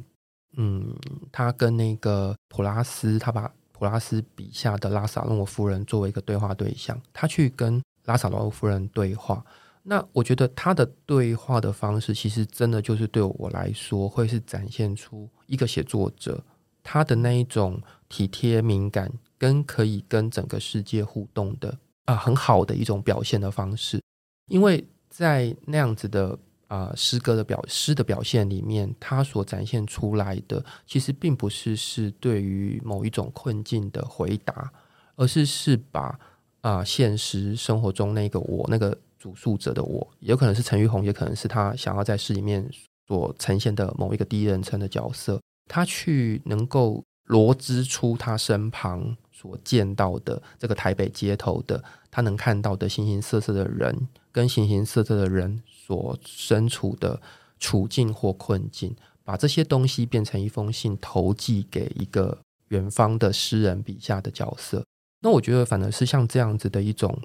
嗯，他跟那个普拉斯，他把普拉斯笔下的拉萨洛夫人作为一个对话对象，他去跟拉萨洛夫人对话。那我觉得他的对话的方式，其实真的就是对我来说，会是展现出一个写作者他的那一种体贴敏感，跟可以跟整个世界互动的啊，很好的一种表现的方式。因为在那样子的啊诗歌的表诗的表现里面，他所展现出来的，其实并不是是对于某一种困境的回答，而是是把啊现实生活中那个我那个。主述者的我，有可能是陈玉红，也可能是他想要在诗里面所呈现的某一个第一人称的角色。他去能够罗织出他身旁所见到的这个台北街头的，他能看到的形形色色的人，跟形形色色的人所身处的处境或困境，把这些东西变成一封信投寄给一个远方的诗人笔下的角色。那我觉得，反而是像这样子的一种。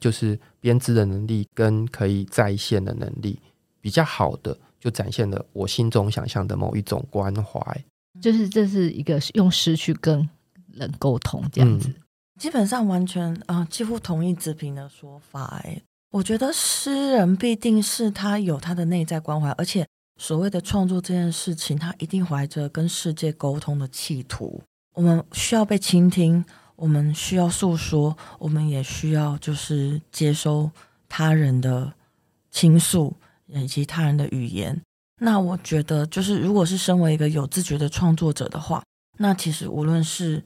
就是编织的能力跟可以再现的能力比较好的，就展现了我心中想象的某一种关怀。就是这是一个用诗去跟人沟通这样子，嗯、基本上完全啊、呃，几乎同意直平的说法。哎，我觉得诗人必定是他有他的内在关怀，而且所谓的创作这件事情，他一定怀着跟世界沟通的企图。我们需要被倾听。我们需要诉说，我们也需要就是接收他人的倾诉以及他人的语言。那我觉得，就是如果是身为一个有自觉的创作者的话，那其实无论是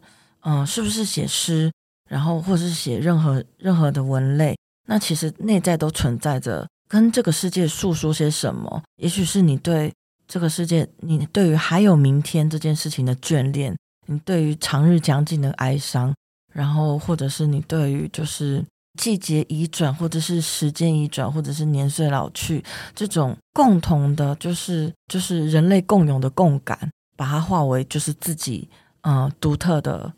嗯、呃、是不是写诗，然后或是写任何任何的文类，那其实内在都存在着跟这个世界诉说些什么。也许是你对这个世界，你对于还有明天这件事情的眷恋，你对于长日将近的哀伤。然后，或者是你对于就是季节移转，或者是时间移转，或者是年岁老去这种共同的，就是就是人类共有的共感，把它化为就是自己嗯、独特的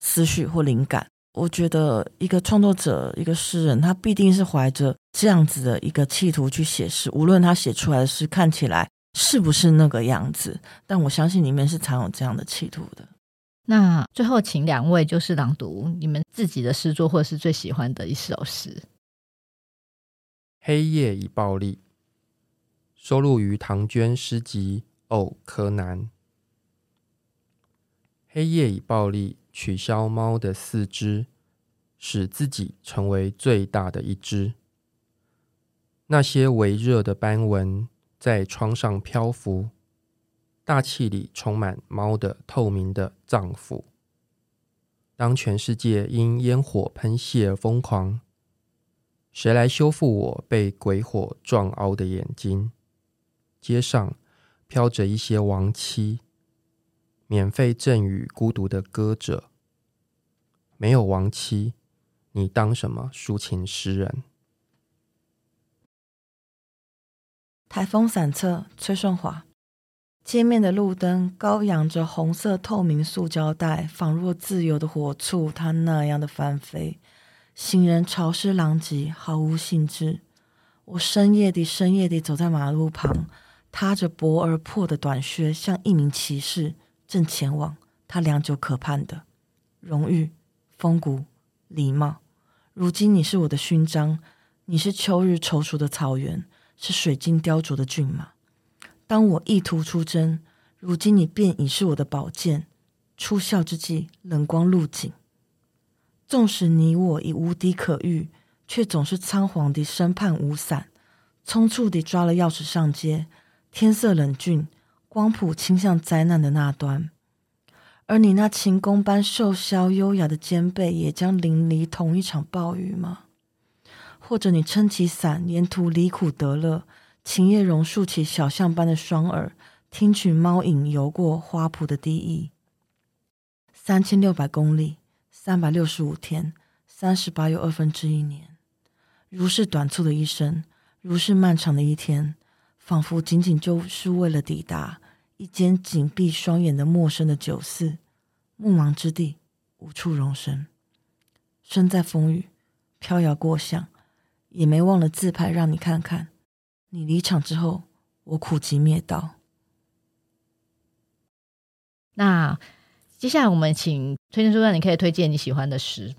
思绪或灵感。我觉得一个创作者，一个诗人，他必定是怀着这样子的一个企图去写诗，无论他写出来的诗看起来是不是那个样子，但我相信里面是藏有这样的企图的。那最后，请两位就是朗读你们自己的诗作，或者是最喜欢的一首诗。《黑夜已暴力》收录于唐娟诗集《哦，柯南》。黑夜已暴力取消猫的四肢，使自己成为最大的一只。那些微热的斑纹在窗上漂浮。大气里充满猫的透明的脏腑。当全世界因烟火喷泄而疯狂，谁来修复我被鬼火撞凹的眼睛？街上飘着一些亡妻，免费赠予孤独的歌者。没有亡妻，你当什么抒情诗人？台风散策，崔顺华。街面的路灯高扬着红色透明塑胶袋，仿若自由的火簇，它那样的翻飞。行人潮湿狼藉，毫无兴致。我深夜地、深夜地走在马路旁，踏着薄而破的短靴，像一名骑士，正前往他良久渴盼的荣誉、风骨、礼貌。如今你是我的勋章，你是秋日踌躇的草原，是水晶雕琢的骏马。当我意图出征，如今你便已是我的宝剑。出鞘之际，冷光露颈。纵使你我已无敌可御，却总是仓皇地身畔无伞，匆促地抓了钥匙上街。天色冷峻，光谱倾向灾难的那端，而你那琴弓般瘦削优雅的肩背，也将淋漓同一场暴雨吗？或者你撑起伞，沿途离苦得乐？琴叶榕竖起小象般的双耳，听取猫影游过花圃的低吟。三千六百公里，三百六十五天，三十八又二分之一年，如是短促的一生，如是漫长的一天。仿佛仅仅就是为了抵达一间紧闭双眼的陌生的酒肆，目茫之地，无处容身。身在风雨，飘摇过巷，也没忘了自拍让你看看。你离场之后，我苦寂灭道。那接下来我们请推荐书单，你可以推荐你喜欢的诗，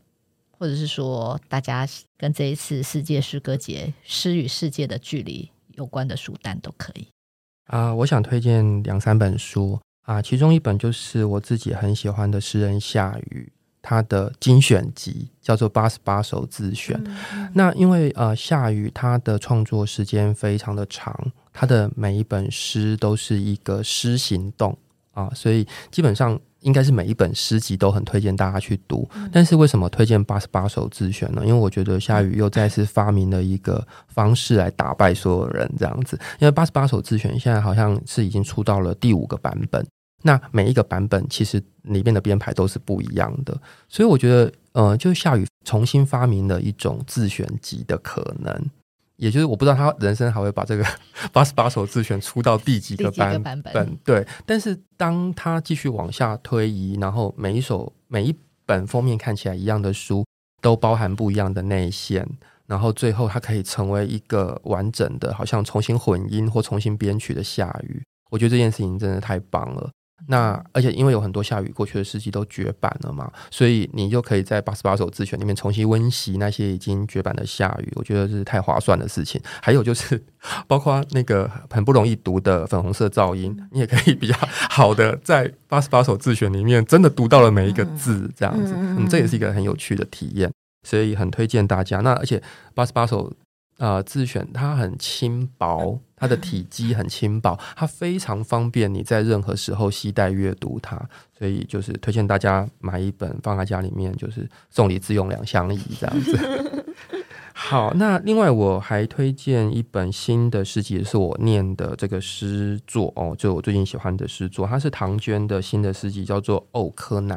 或者是说大家跟这一次世界诗歌节诗与世界的距离有关的书单都可以。啊、呃，我想推荐两三本书啊、呃，其中一本就是我自己很喜欢的诗人夏雨。他的精选集叫做《八十八首自选》。嗯嗯、那因为呃，夏雨他的创作时间非常的长，他的每一本诗都是一个诗行动啊，所以基本上应该是每一本诗集都很推荐大家去读。嗯、但是为什么推荐《八十八首自选》呢？因为我觉得夏雨又再次发明了一个方式来打败所有人，这样子。因为《八十八首自选》现在好像是已经出到了第五个版本。那每一个版本其实里面的编排都是不一样的，所以我觉得，呃，就是夏雨重新发明了一种自选集的可能，也就是我不知道他人生还会把这个 <laughs> 八十八首自选出到第几个版本，版本对。但是当他继续往下推移，然后每一首每一本封面看起来一样的书，都包含不一样的内线，然后最后它可以成为一个完整的，好像重新混音或重新编曲的夏雨。我觉得这件事情真的太棒了。那而且因为有很多夏雨过去的诗集都绝版了嘛，所以你就可以在八十八首自选里面重新温习那些已经绝版的夏雨，我觉得是太划算的事情。还有就是，<laughs> 包括那个很不容易读的粉红色噪音，你也可以比较好的在八十八首自选里面真的读到了每一个字，这样子，嗯，这也是一个很有趣的体验，所以很推荐大家。那而且八十八首。呃，自选它很轻薄，它的体积很轻薄，它非常方便你在任何时候携带阅读它，所以就是推荐大家买一本放在家里面，就是送礼自用两相宜这样子。<laughs> 好，那另外我还推荐一本新的诗集，是我念的这个诗作哦，就我最近喜欢的诗作，它是唐娟的新的诗集，叫做《哦，柯南》。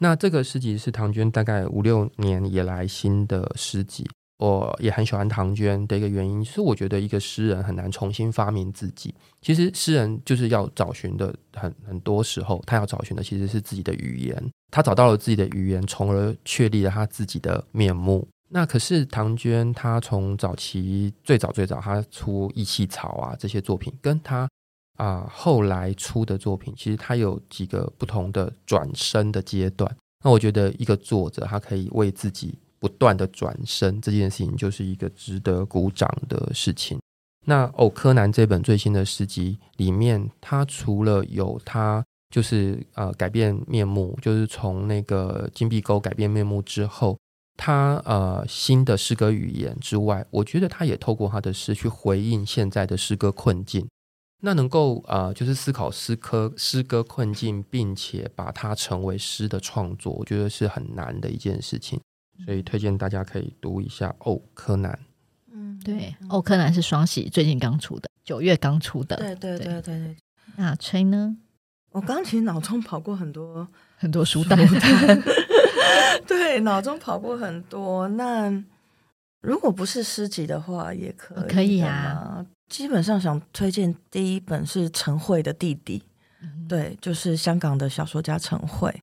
那这个诗集是唐娟大概五六年以来新的诗集。我也很喜欢唐娟的一个原因，是我觉得一个诗人很难重新发明自己。其实诗人就是要找寻的很很多时候，他要找寻的其实是自己的语言。他找到了自己的语言，从而确立了他自己的面目。那可是唐娟，他从早期最早最早他出《义气草》啊这些作品，跟他啊、后来出的作品，其实他有几个不同的转身的阶段。那我觉得一个作者，他可以为自己。不断的转身这件事情，就是一个值得鼓掌的事情。那哦，柯南这本最新的诗集里面，他除了有他就是呃改变面目，就是从那个金碧沟改变面目之后，他呃新的诗歌语言之外，我觉得他也透过他的诗去回应现在的诗歌困境。那能够呃就是思考诗歌诗歌困境，并且把它成为诗的创作，我觉得是很难的一件事情。所以推荐大家可以读一下哦，柯南。嗯，对，哦，柯南是双喜最近刚出的，九月刚出的。对对对对对，对。那吹呢？我刚其实脑中跑过很多很多书单，<laughs> <laughs> 对，脑中跑过很多。那如果不是诗集的话，也可以，哦，可以啊。基本上想推荐第一本是陈慧的弟弟，嗯，对，就是香港的小说家陈慧。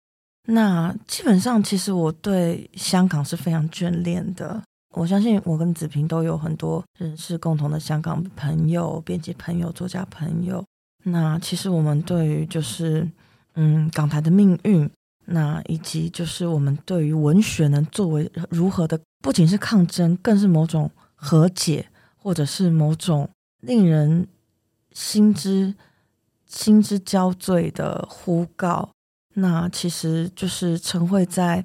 那基本上，其实我对香港是非常眷恋的。我相信我跟子平都有很多人是共同的香港朋友、编辑朋友、作家朋友。那其实我们对于就是嗯港台的命运，那以及就是我们对于文学能作为如何的，不仅是抗争，更是某种和解，或者是某种令人心之心之交瘁的呼告。那其实就是陈慧在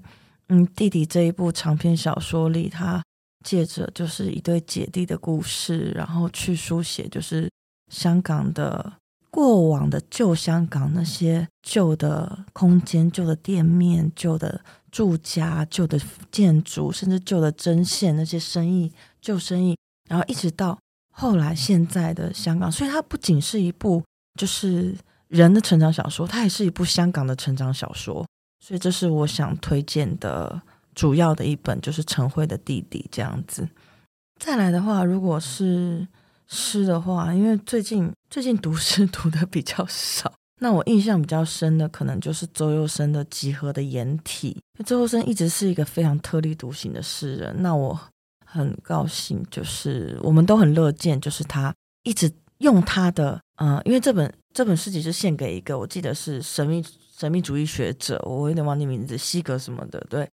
嗯弟弟这一部长篇小说里，他借着就是一对姐弟的故事，然后去书写就是香港的过往的旧香港那些旧的空间、旧的店面、旧的住家、旧的建筑，甚至旧的针线那些生意、旧生意，然后一直到后来现在的香港，所以它不仅是一部就是。人的成长小说，它也是一部香港的成长小说，所以这是我想推荐的主要的一本，就是陈慧的弟弟这样子。再来的话，如果是诗的话，因为最近最近读诗 <laughs> 读的比较少，那我印象比较深的可能就是周幼生的《集合的掩体》。周幼生一直是一个非常特立独行的诗人，那我很高兴，就是我们都很乐见，就是他一直用他的，嗯、因为这本这本诗集是献给一个，我记得是神秘神秘主义学者，我有点忘记名字，西格什么的，对，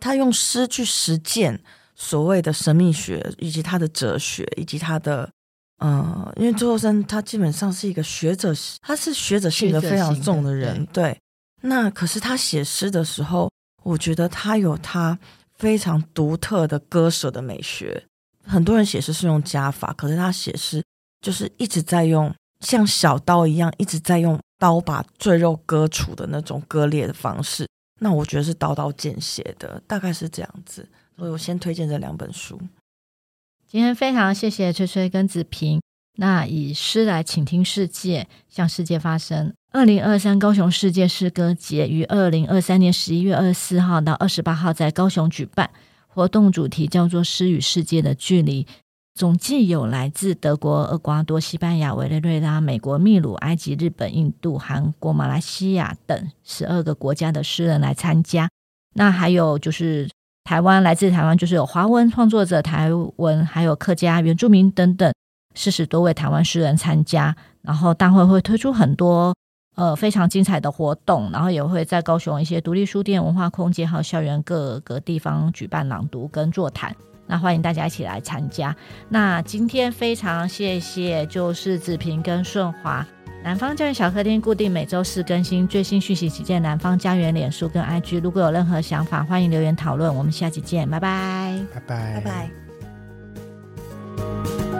他用诗去实践所谓的神秘学，以及他的哲学，以及他的。嗯，因为周幼生他基本上是一个学者，他是学者性格非常重的人。对，对，那可是他写诗的时候，我觉得他有他非常独特的割舍的美学。很多人写诗是用加法，可是他写诗就是一直在用像小刀一样，一直在用刀把赘肉割除的那种割裂的方式。那我觉得是刀刀见血的，大概是这样子。所以我先推荐这两本书。今天非常谢谢崔崔跟子萍。那以诗来倾听世界，向世界发声。二零二三高雄世界诗歌节于二零二三年十一月二十四号到二十八号在高雄举办，活动主题叫做“诗与世界的距离”。总计有来自德国、厄瓜多、西班牙、委内瑞拉、美国、秘鲁、埃及、日本、印度、韩国、马来西亚等十二个国家的诗人来参加。那还有就是。台湾来自台湾，就是有华文创作者、台文，还有客家、原住民等等四十多位台湾诗人参加。然后大会会推出很多呃非常精彩的活动，然后也会在高雄一些独立书店、文化空间还有校园各个地方举办朗读跟座谈。那欢迎大家一起来参加。那今天非常谢谢，就是子平跟顺华。南方家园小客厅固定每周四更新最新讯息，推荐南方家园脸书跟 IG。如果有任何想法，欢迎留言讨论。我们下期见，拜拜，拜拜，拜拜。